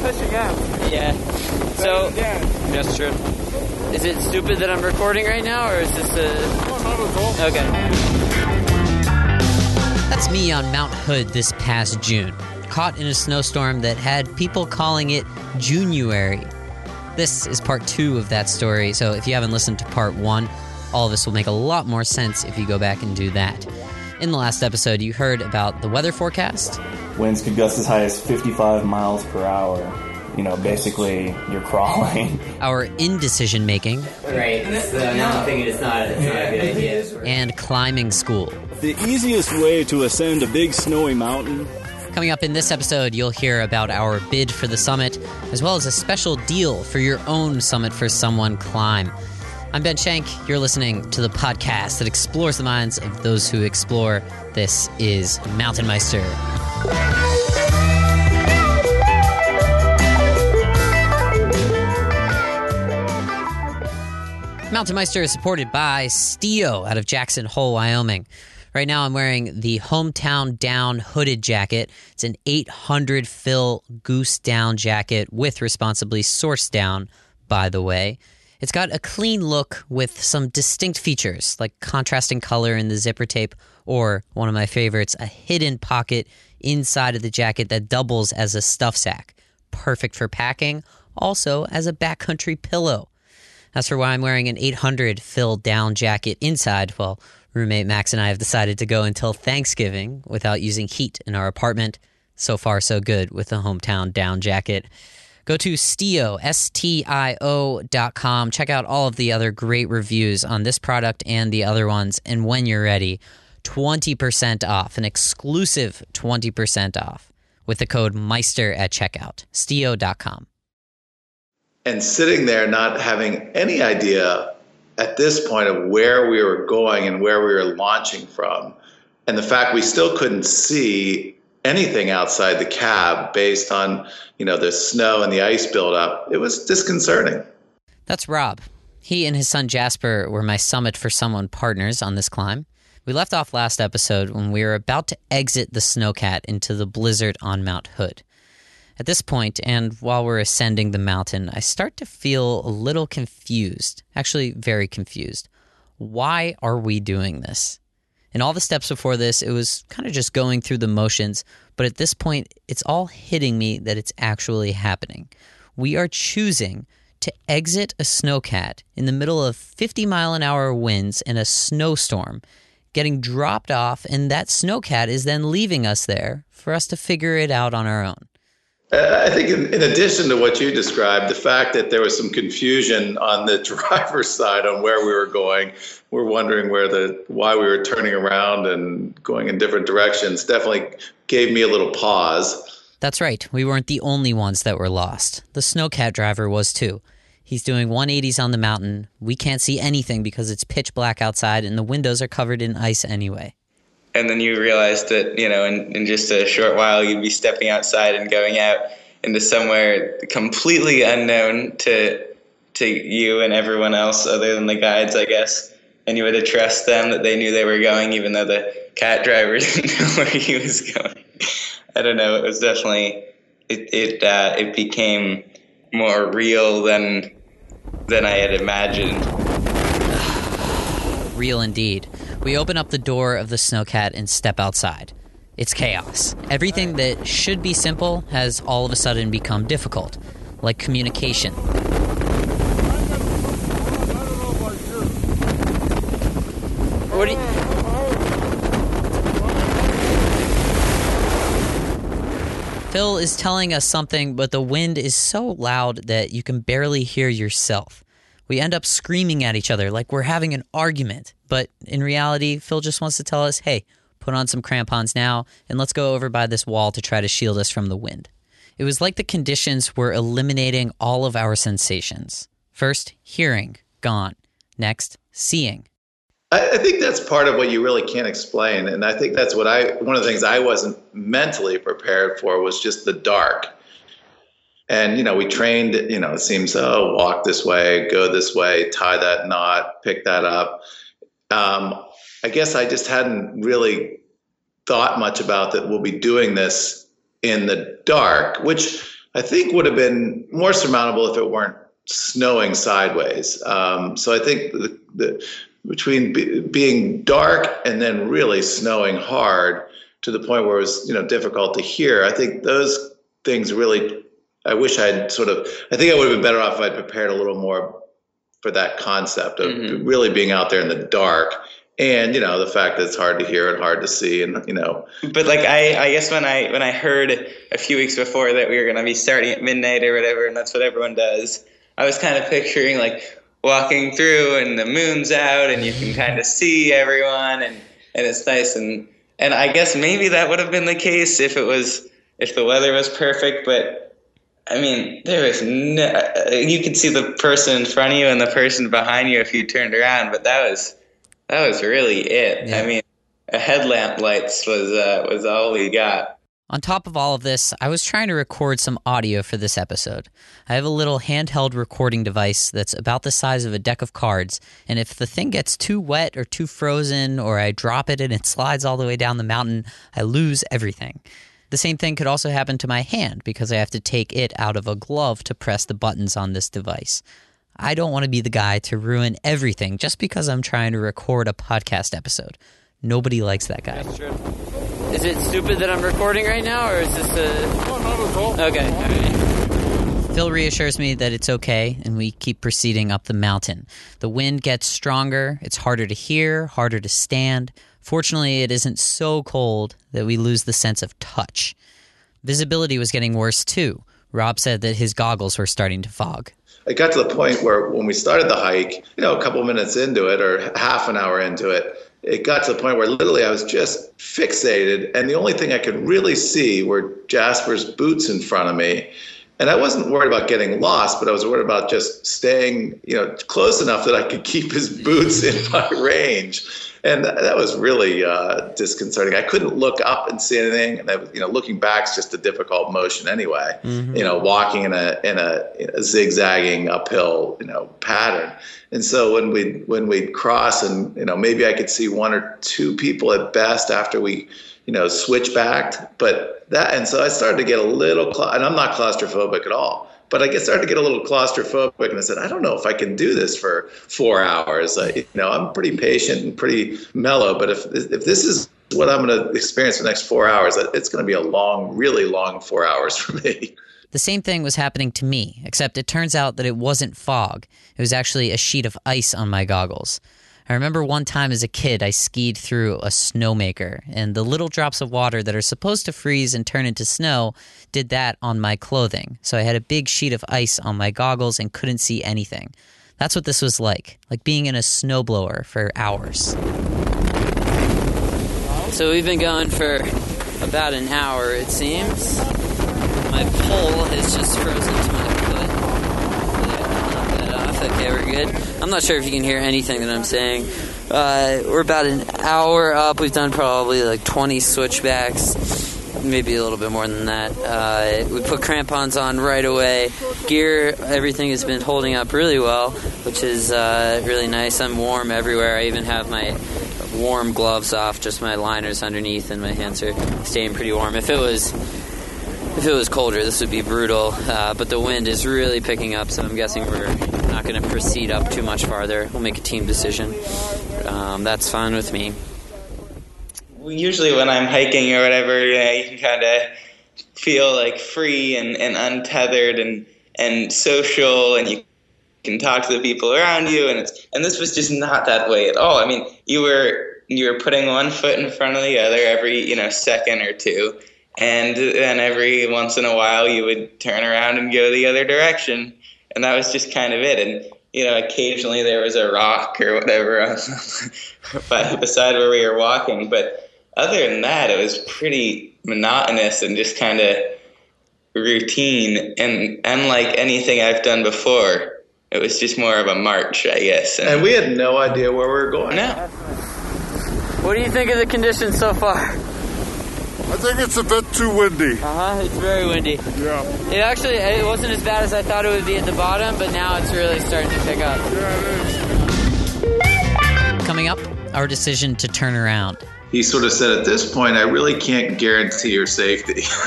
pushing up. Yeah. So Yeah. that's true. Is it stupid that I'm recording right now, or is this a? Oh, not at all. Okay. That's me on Mount Hood this past June, caught in a snowstorm that had people calling it January. This is part two of that story, so if you haven't listened to part one, all of this will make a lot more sense if you go back and do that. In the last episode, you heard about the weather forecast, Winds could gust as high as 55 miles per hour. You know, basically, you're crawling. our indecision making, Right. So now I'm thinking it's not, it's not a good idea. and climbing school. The easiest way to ascend a big snowy mountain Coming up in this episode, you'll hear about our bid for the summit, as well as a special deal for your own Summit for Someone climb. I'm Ben Shank. You're listening to the podcast that explores the minds of those who explore. This is Mountain Meister. Mountain Meister is supported by Stio out of Jackson Hole, Wyoming. Right now, I'm wearing the Hometown Down hooded jacket. It's an 800 fill goose down jacket with responsibly sourced down, by the way. It's got a clean look with some distinct features like contrasting color in the zipper tape, or one of my favorites, a hidden pocket inside of the jacket that doubles as a stuff sack. Perfect for packing, also as a backcountry pillow. That's for why I'm wearing an 800 fill down jacket inside. Well, roommate Max and I have decided to go until Thanksgiving without using heat in our apartment. So far, so good with the hometown down jacket. Go to Stio, S-T-I-O dot com. Check out all of the other great reviews on this product and the other ones. And when you're ready, 20% off, an exclusive 20% off with the code Meister at checkout. Stio.com. and sitting there not having any idea at this point of where we were going and where we were launching from and the fact we still couldn't see anything outside the cab based on you know the snow and the ice buildup it was disconcerting That's Rob. He and his son Jasper were my Summit for Someone partners on this climb. We left off last episode when we were about to exit the snowcat into the blizzard on Mount Hood. At this point, and while we're ascending the mountain, I start to feel a little confused. Actually, very confused. Why are we doing this? In all the steps before this, it was kind of just going through the motions, but at this point, it's all hitting me that it's actually happening. We are choosing to exit a snowcat in the middle of 50 mile an hour winds in a snowstorm, getting dropped off, and that snowcat is then leaving us there for us to figure it out on our own. Uh, I think, in, in addition to what you described, the fact that there was some confusion on the driver's side on where we were going, we're wondering where the why we were turning around and going in different directions, definitely gave me a little pause. That's right, we weren't the only ones that were lost. The snowcat driver was too. He's doing 180s on the mountain. We can't see anything because it's pitch black outside and the windows are covered in ice anyway. And then you realize that, you know, in, in just a short while, you'd be stepping outside and going out into somewhere completely unknown to to you and everyone else other than the guides, I guess. And you had to trust them that they knew they were going, even though the cat driver didn't know where he was going. I don't know. It was definitely it it uh, it became more real than than I had imagined. Real indeed. We open up the door of the snowcat and step outside. It's chaos. Everything that should be simple has all of a sudden become difficult, like communication. What do you, Phil is telling us something, but the wind is so loud that you can barely hear yourself. We end up screaming at each other like we're having an argument. But in reality, Phil just wants to tell us hey, put on some crampons now and let's go over by this wall to try to shield us from the wind. It was like the conditions were eliminating all of our sensations. First, hearing, gone. Next, seeing. I, I think that's part of what you really can't explain, and I think that's what I. One of the things I wasn't mentally prepared for was just the dark. And you know, we trained. You know, it seems oh, walk this way, go this way, tie that knot, pick that up. Um, I guess I just hadn't really thought much about that. We'll be doing this in the dark, which I think would have been more surmountable if it weren't snowing sideways. Um, so I think the, the between be, being dark and then really snowing hard to the point where it was you know difficult to hear. I think those things really. I wish I'd sort of. I think I would have been better off if I'd prepared a little more for that concept of mm-hmm. really being out there in the dark and you know the fact that it's hard to hear and hard to see and you know but like i i guess when i when i heard a few weeks before that we were going to be starting at midnight or whatever and that's what everyone does i was kind of picturing like walking through and the moon's out and you can kind of see everyone and and it's nice and and i guess maybe that would have been the case if it was if the weather was perfect but I mean, there was no. You could see the person in front of you and the person behind you if you turned around, but that was that was really it. Yeah. I mean, a headlamp lights was uh, was all we got. On top of all of this, I was trying to record some audio for this episode. I have a little handheld recording device that's about the size of a deck of cards, and if the thing gets too wet or too frozen, or I drop it and it slides all the way down the mountain, I lose everything. The same thing could also happen to my hand because I have to take it out of a glove to press the buttons on this device. I don't want to be the guy to ruin everything just because I'm trying to record a podcast episode. Nobody likes that guy. Is it stupid that I'm recording right now, or is this a. No, not at all. Okay. Phil reassures me that it's okay, and we keep proceeding up the mountain. The wind gets stronger, it's harder to hear, harder to stand. Fortunately, it isn't so cold that we lose the sense of touch. Visibility was getting worse too. Rob said that his goggles were starting to fog it got to the point where when we started the hike, you know, a couple minutes into it or half an hour into it, it got to the point where literally I was just fixated, and the only thing I could really see were Jasper's boots in front of me. And I wasn't worried about getting lost, but I was worried about just staying, you know, close enough that I could keep his boots in my range and that was really uh, disconcerting. I couldn't look up and see anything, and I, you know, looking back is just a difficult motion anyway. Mm-hmm. You know, walking in a in a, in a, zigzagging uphill, you know, pattern. And so when we when we'd cross, and you know, maybe I could see one or two people at best after we, you know, switch back. But that, and so I started to get a little, and I'm not claustrophobic at all but I started to get a little claustrophobic, and I said, I don't know if I can do this for four hours. I, you know, I'm pretty patient and pretty mellow, but if if this is what I'm going to experience for the next four hours, it's going to be a long, really long four hours for me. The same thing was happening to me, except it turns out that it wasn't fog. It was actually a sheet of ice on my goggles. I remember one time as a kid, I skied through a snowmaker, and the little drops of water that are supposed to freeze and turn into snow did that on my clothing. So I had a big sheet of ice on my goggles and couldn't see anything. That's what this was like, like being in a snowblower for hours. So we've been going for about an hour, it seems. My pole has just frozen to my Okay, we're good. I'm not sure if you can hear anything that I'm saying. Uh, we're about an hour up. We've done probably like 20 switchbacks, maybe a little bit more than that. Uh, we put crampons on right away. Gear, everything has been holding up really well, which is uh, really nice. I'm warm everywhere. I even have my warm gloves off, just my liners underneath, and my hands are staying pretty warm. If it was if it was colder, this would be brutal. Uh, but the wind is really picking up, so I'm guessing we're not going to proceed up too much farther. We'll make a team decision. Um, that's fine with me. Usually, when I'm hiking or whatever, you, you can kind of feel like free and, and untethered and and social, and you can talk to the people around you. And it's and this was just not that way at all. I mean, you were you were putting one foot in front of the other every you know second or two and then every once in a while you would turn around and go the other direction and that was just kind of it. And you know occasionally there was a rock or whatever by the side where we were walking. But other than that it was pretty monotonous and just kind of routine. And unlike anything i've done before it was just more of a march i guess. And, and we had no idea where we were going. No. What do you think of the conditions so far I think it's a bit too windy. Uh huh. It's very windy. Yeah. It actually it wasn't as bad as I thought it would be at the bottom, but now it's really starting to pick up. Yeah, it is. Coming up, our decision to turn around. he sort of said, "At this point, I really can't guarantee your safety."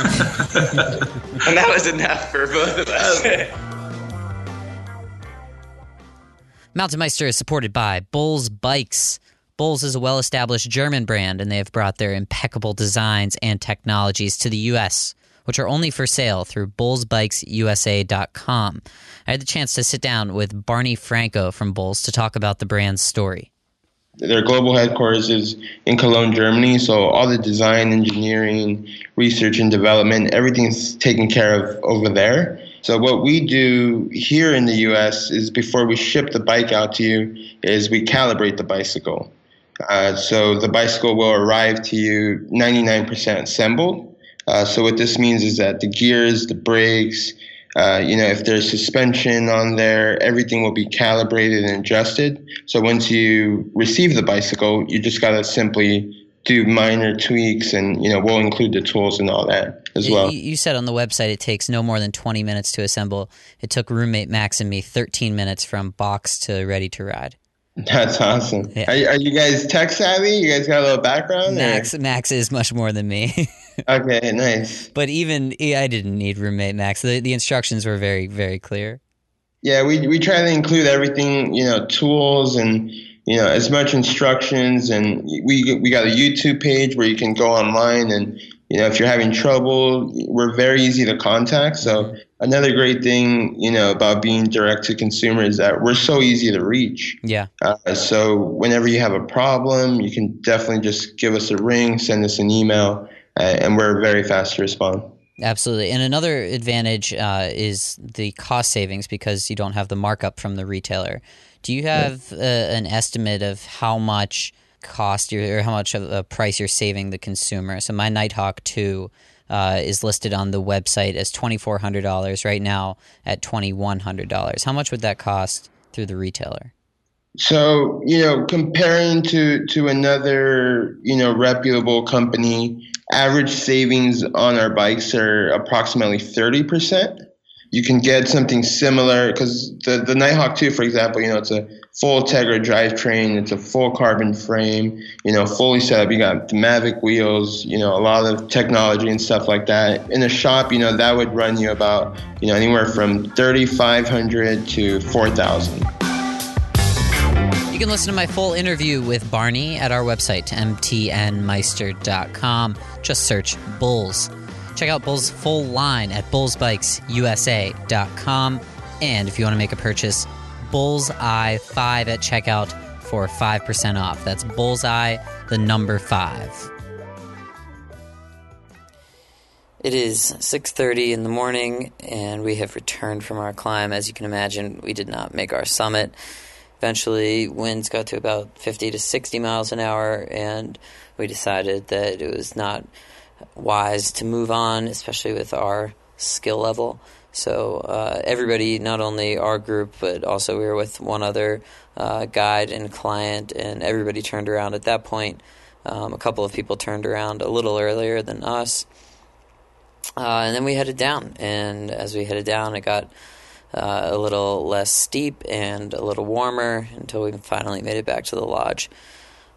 and that was enough for both of us. Mountain Meister is supported by Bulls Bikes. Bulls is a well established German brand, and they have brought their impeccable designs and technologies to the U.S., which are only for sale through bullsbikesusa.com. I had the chance to sit down with Barney Franco from Bulls to talk about the brand's story. Their global headquarters is in Cologne, Germany, so all the design, engineering, research, and development, everything's taken care of over there. So what we do here in the U.S. is before we ship the bike out to you, is we calibrate the bicycle. Uh, so the bicycle will arrive to you 99% assembled. Uh, so what this means is that the gears, the brakes, uh, you know, if there's suspension on there, everything will be calibrated and adjusted. So once you receive the bicycle, you just gotta simply do minor tweaks, and you know, we'll include the tools and all that as well. You, you said on the website it takes no more than 20 minutes to assemble. It took roommate Max and me 13 minutes from box to ready to ride. That's awesome. Yeah. Are, are you guys tech savvy? You guys got a little background? or- Max Max is much more than me. Okay, nice. but even I didn't need roommate Max. The, the instructions were very very clear. Yeah, we we try to include everything, you know, tools and you know as much instructions, and we we got a YouTube page where you can go online and you know if you're having trouble, we're very easy to contact. So another great thing, you know, about being direct to consumer is that we're so easy to reach. Yeah. Uh, so whenever you have a problem, you can definitely just give us a ring, send us an email, uh, and we're very fast to respond. Absolutely. And another advantage uh, is the cost savings because you don't have the markup from the retailer. Do you have uh, an estimate of how much cost you're, or how much of a price you're saving the consumer? So my Nighthawk 2 uh, is listed on the website as $2,400 right now at $2,100. How much would that cost through the retailer? So, you know, comparing to, to another, you know, reputable company, average savings on our bikes are approximately 30%. You can get something similar because the, the Nighthawk 2, for example, you know, it's a full Tegra drivetrain, it's a full carbon frame, you know, fully set up. You got the Mavic wheels, you know, a lot of technology and stuff like that. In a shop, you know, that would run you about, you know, anywhere from 3500 to 4000 You can listen to my full interview with Barney at our website, mtnmeister.com. Just search Bulls. Check out Bulls' full line at bullsbikesusa.com. And if you want to make a purchase, Bullseye 5 at checkout for 5% off. That's Bullseye, the number 5. It is 6:30 in the morning and we have returned from our climb. As you can imagine, we did not make our summit. Eventually, winds got to about 50 to 60 miles an hour and we decided that it was not wise to move on, especially with our skill level. So uh, everybody, not only our group, but also we were with one other uh, guide and client, and everybody turned around at that point. Um, a couple of people turned around a little earlier than us. Uh, and then we headed down, and as we headed down, it got uh, a little less steep and a little warmer until we finally made it back to the lodge.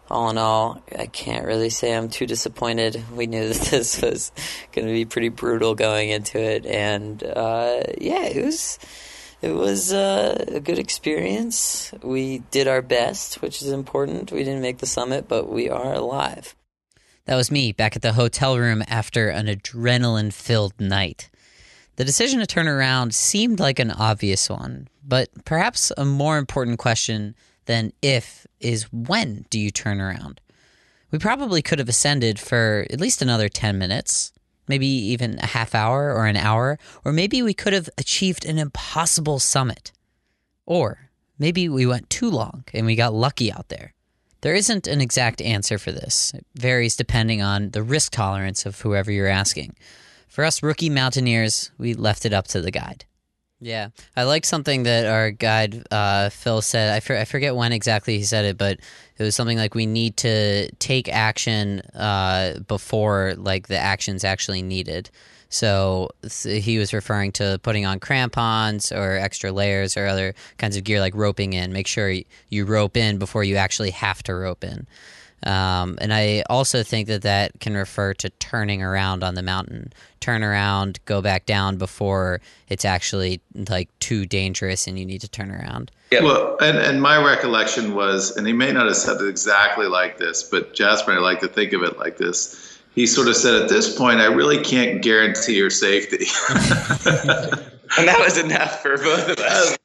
All in all, I can't really say I'm too disappointed. We knew that this was going to be pretty brutal going into it, and uh, yeah, it was it was uh, a good experience. We did our best, which is important. We didn't make the summit, but we are alive. That was me back at the hotel room after an adrenaline filled night. The decision to turn around seemed like an obvious one, but perhaps a more important question than if is when do you turn around? We probably could have ascended for at least another 10 minutes, maybe even a half hour or an hour, or maybe we could have achieved an impossible summit. Or maybe we went too long and we got lucky out there. There isn't an exact answer for this. It varies depending on the risk tolerance of whoever you're asking. For us rookie mountaineers, we left it up to the guide. Yeah, I like something that our guide uh, Phil said. I, for, I forget when exactly he said it, but it was something like we need to take action uh, before like the action's actually needed. So he was referring to putting on crampons or extra layers or other kinds of gear like roping in. Make sure you rope in before you actually have to rope in. Um, and I also think that that can refer to turning around on the mountain. Turn around, go back down before it's actually like too dangerous and you need to turn around. Yeah. Well, and, and my recollection was, and he may not have said it exactly like this, but Jasper and I like to think of it like this. He sort of said, at this point, I really can't guarantee your safety. and that was enough for both of us.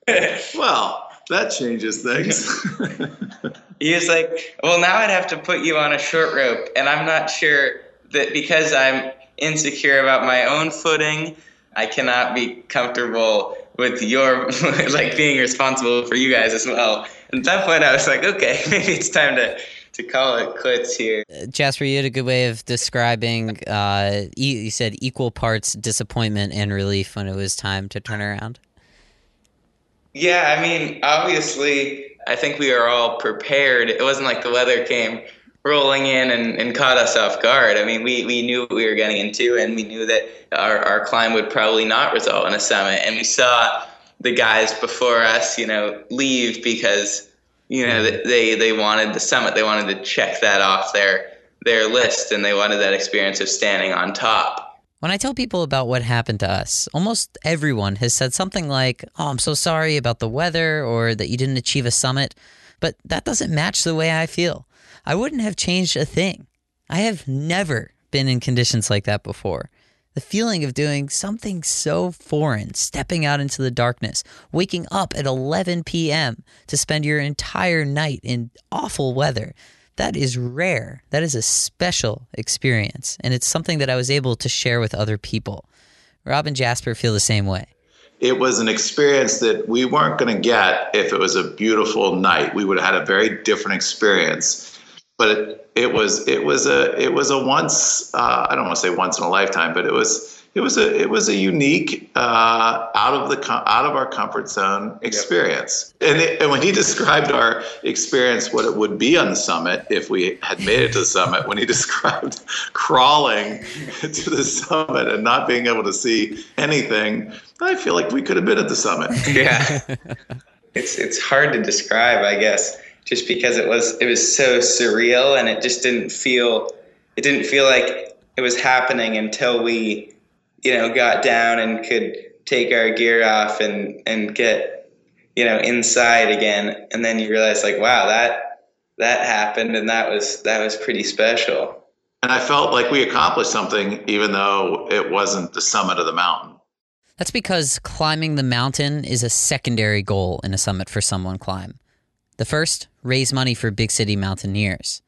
well, that changes things. he was like, Well, now I'd have to put you on a short rope. And I'm not sure that because I'm insecure about my own footing, I cannot be comfortable with your, like, being responsible for you guys as well. And at that point, I was like, Okay, maybe it's time to. To call it quits here. Jasper, you had a good way of describing, uh, you said equal parts disappointment and relief when it was time to turn around. Yeah, I mean, obviously, I think we were all prepared. It wasn't like the weather came rolling in and, and caught us off guard. I mean, we, we knew what we were getting into, and we knew that our, our climb would probably not result in a summit. And we saw the guys before us, you know, leave because, you know, they, they wanted the summit. They wanted to check that off their, their list, and they wanted that experience of standing on top. When I tell people about what happened to us, almost everyone has said something like, Oh, I'm so sorry about the weather or that you didn't achieve a summit. But that doesn't match the way I feel. I wouldn't have changed a thing. I have never been in conditions like that before. The feeling of doing something so foreign, stepping out into the darkness, waking up at 11 p.m. to spend your entire night in awful weather, that is rare. That is a special experience. And it's something that I was able to share with other people. Rob and Jasper feel the same way. It was an experience that we weren't going to get if it was a beautiful night. We would have had a very different experience. But it, it was it was a it was a once uh, I don't want to say once in a lifetime, but it was it was a it was a unique uh, out of the out of our comfort zone experience. Yep. And, it, and when he described our experience, what it would be on the summit if we had made it to the summit, when he described crawling to the summit and not being able to see anything, I feel like we could have been at the summit. Yeah, it's it's hard to describe, I guess, just because it was it was so surreal and it just didn't feel it didn't feel like it was happening until we you know, got down and could take our gear off and, and get, you know, inside again. And then you realize like, wow, that, that happened. And that was, that was pretty special. And I felt like we accomplished something, even though it wasn't the summit of the mountain. That's because climbing the mountain is a secondary goal in a summit for someone climb. The first, raise money for big city mountaineers.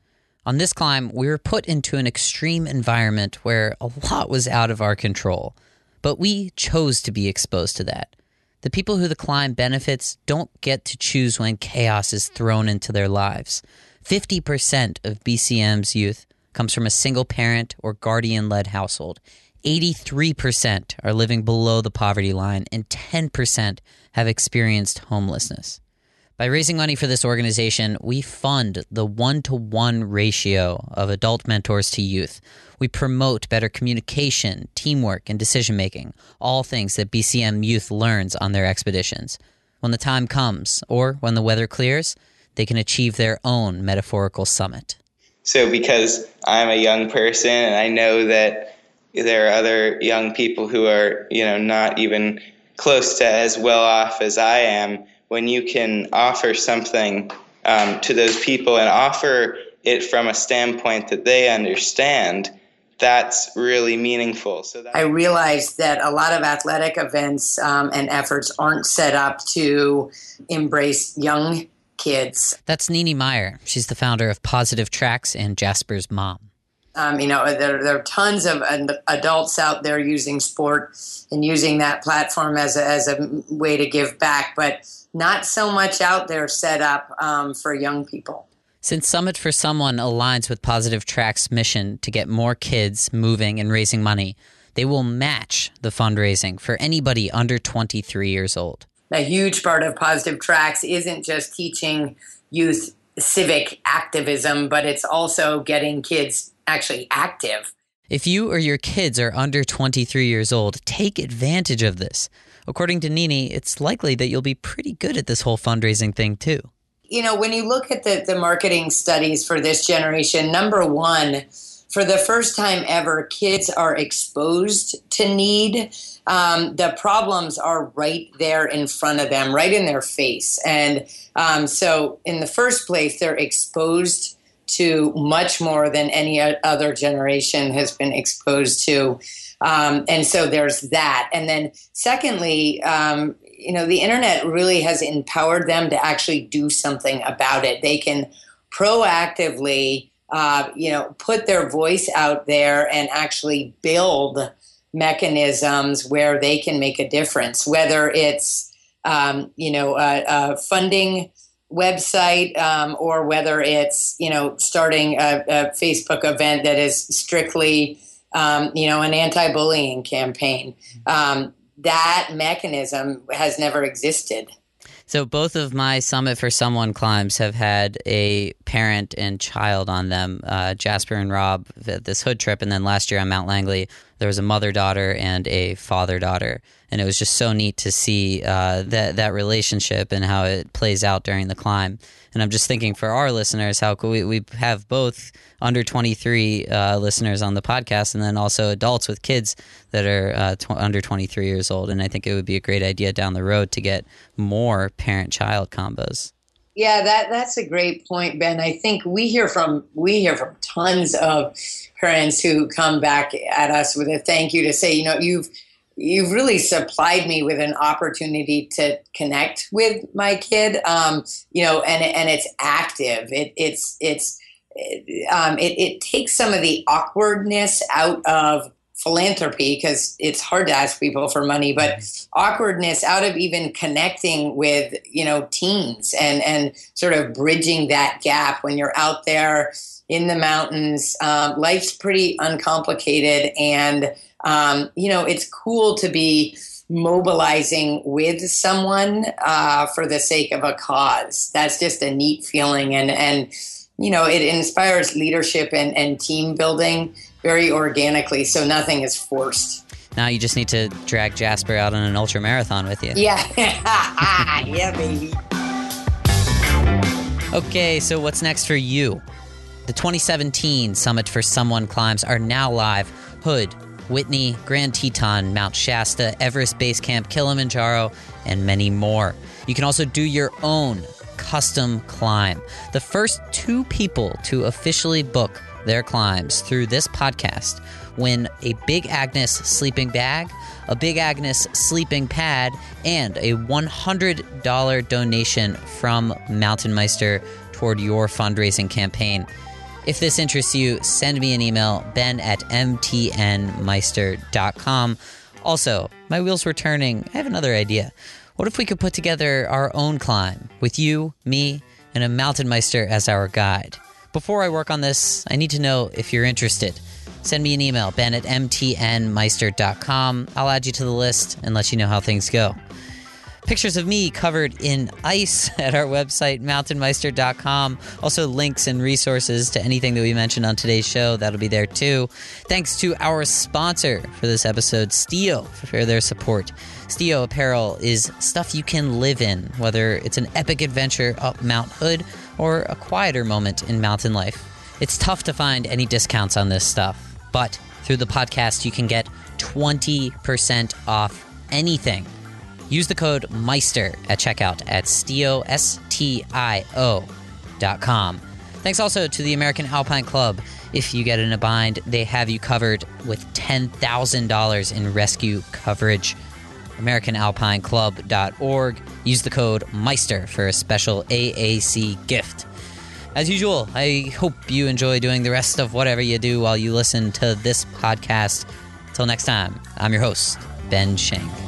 On this climb, we were put into an extreme environment where a lot was out of our control, but we chose to be exposed to that. The people who the climb benefits don't get to choose when chaos is thrown into their lives. 50% of BCM's youth comes from a single parent or guardian led household. 83% are living below the poverty line, and 10% have experienced homelessness. By raising money for this organization, we fund the one to one ratio of adult mentors to youth. We promote better communication, teamwork, and decision making, all things that BCM youth learns on their expeditions. When the time comes, or when the weather clears, they can achieve their own metaphorical summit. So, because I'm a young person and I know that there are other young people who are, you know, not even close to as well off as I am, when you can offer something um, to those people and offer it from a standpoint that they understand, that's really meaningful. So that- I realized that a lot of athletic events um, and efforts aren't set up to embrace young kids. That's Nini Meyer. She's the founder of Positive Tracks and Jasper's mom. Um, you know, there, there, are tons of adults out there using sport and using that platform as a, as a way to give back, but not so much out there set up um, for young people. Since Summit for Someone aligns with Positive Track's mission to get more kids moving and raising money, they will match the fundraising for anybody under 23 years old. A huge part of Positive Tracks isn't just teaching youth civic activism, but it's also getting kids actually active. If you or your kids are under 23 years old, take advantage of this. According to Nini, it's likely that you'll be pretty good at this whole fundraising thing too. You know, when you look at the, the marketing studies for this generation, number one, for the first time ever, kids are exposed to need. Um, the problems are right there in front of them, right in their face. And um, so, in the first place, they're exposed to much more than any other generation has been exposed to. Um, and so there's that. And then, secondly, um, you know, the internet really has empowered them to actually do something about it. They can proactively, uh, you know, put their voice out there and actually build mechanisms where they can make a difference, whether it's, um, you know, funding website um, or whether it's you know starting a, a Facebook event that is strictly um, you know an anti-bullying campaign. Um, that mechanism has never existed. So both of my Summit for Someone climbs have had a parent and child on them, uh, Jasper and Rob, this hood trip, and then last year on Mount Langley, there was a mother daughter and a father daughter, and it was just so neat to see uh, that that relationship and how it plays out during the climb. And I'm just thinking for our listeners, how cool we, we have both under 23 uh, listeners on the podcast, and then also adults with kids that are uh, tw- under 23 years old. And I think it would be a great idea down the road to get more parent-child combos. Yeah, that that's a great point, Ben. I think we hear from we hear from tons of parents who come back at us with a thank you to say, you know, you've you've really supplied me with an opportunity to connect with my kid. Um, you know, and and it's active. It it's it's um, it, it takes some of the awkwardness out of philanthropy because it's hard to ask people for money, but awkwardness out of even connecting with you know teens and and sort of bridging that gap when you're out there in the mountains. Um, life's pretty uncomplicated, and um, you know it's cool to be mobilizing with someone uh, for the sake of a cause. That's just a neat feeling, and and you know it inspires leadership and, and team building very organically, so nothing is forced. Now you just need to drag Jasper out on an ultra marathon with you. Yeah, yeah, baby. Okay, so what's next for you? The 2017 Summit for Someone climbs are now live. Hood, Whitney, Grand Teton, Mount Shasta, Everest Base Camp, Kilimanjaro, and many more. You can also do your own custom climb. The first two people to officially book their climbs through this podcast win a Big Agnes sleeping bag, a Big Agnes sleeping pad, and a $100 donation from Mountain Meister toward your fundraising campaign. If this interests you, send me an email, ben at mtnmeister.com. Also, my wheels were turning. I have another idea. What if we could put together our own climb with you, me, and a mountain meister as our guide? Before I work on this, I need to know if you're interested. Send me an email, ben at mtnmeister.com. I'll add you to the list and let you know how things go. Pictures of me covered in ice at our website, mountainmeister.com. Also, links and resources to anything that we mentioned on today's show. That'll be there too. Thanks to our sponsor for this episode, Stio, for their support. Stio apparel is stuff you can live in, whether it's an epic adventure up Mount Hood or a quieter moment in mountain life. It's tough to find any discounts on this stuff, but through the podcast, you can get 20% off anything. Use the code Meister at checkout at stio, S-T-I-O dot com. Thanks also to the American Alpine Club. If you get in a bind, they have you covered with $10,000 in rescue coverage. AmericanAlpineClub.org. Use the code Meister for a special AAC gift. As usual, I hope you enjoy doing the rest of whatever you do while you listen to this podcast. Till next time, I'm your host, Ben Shank.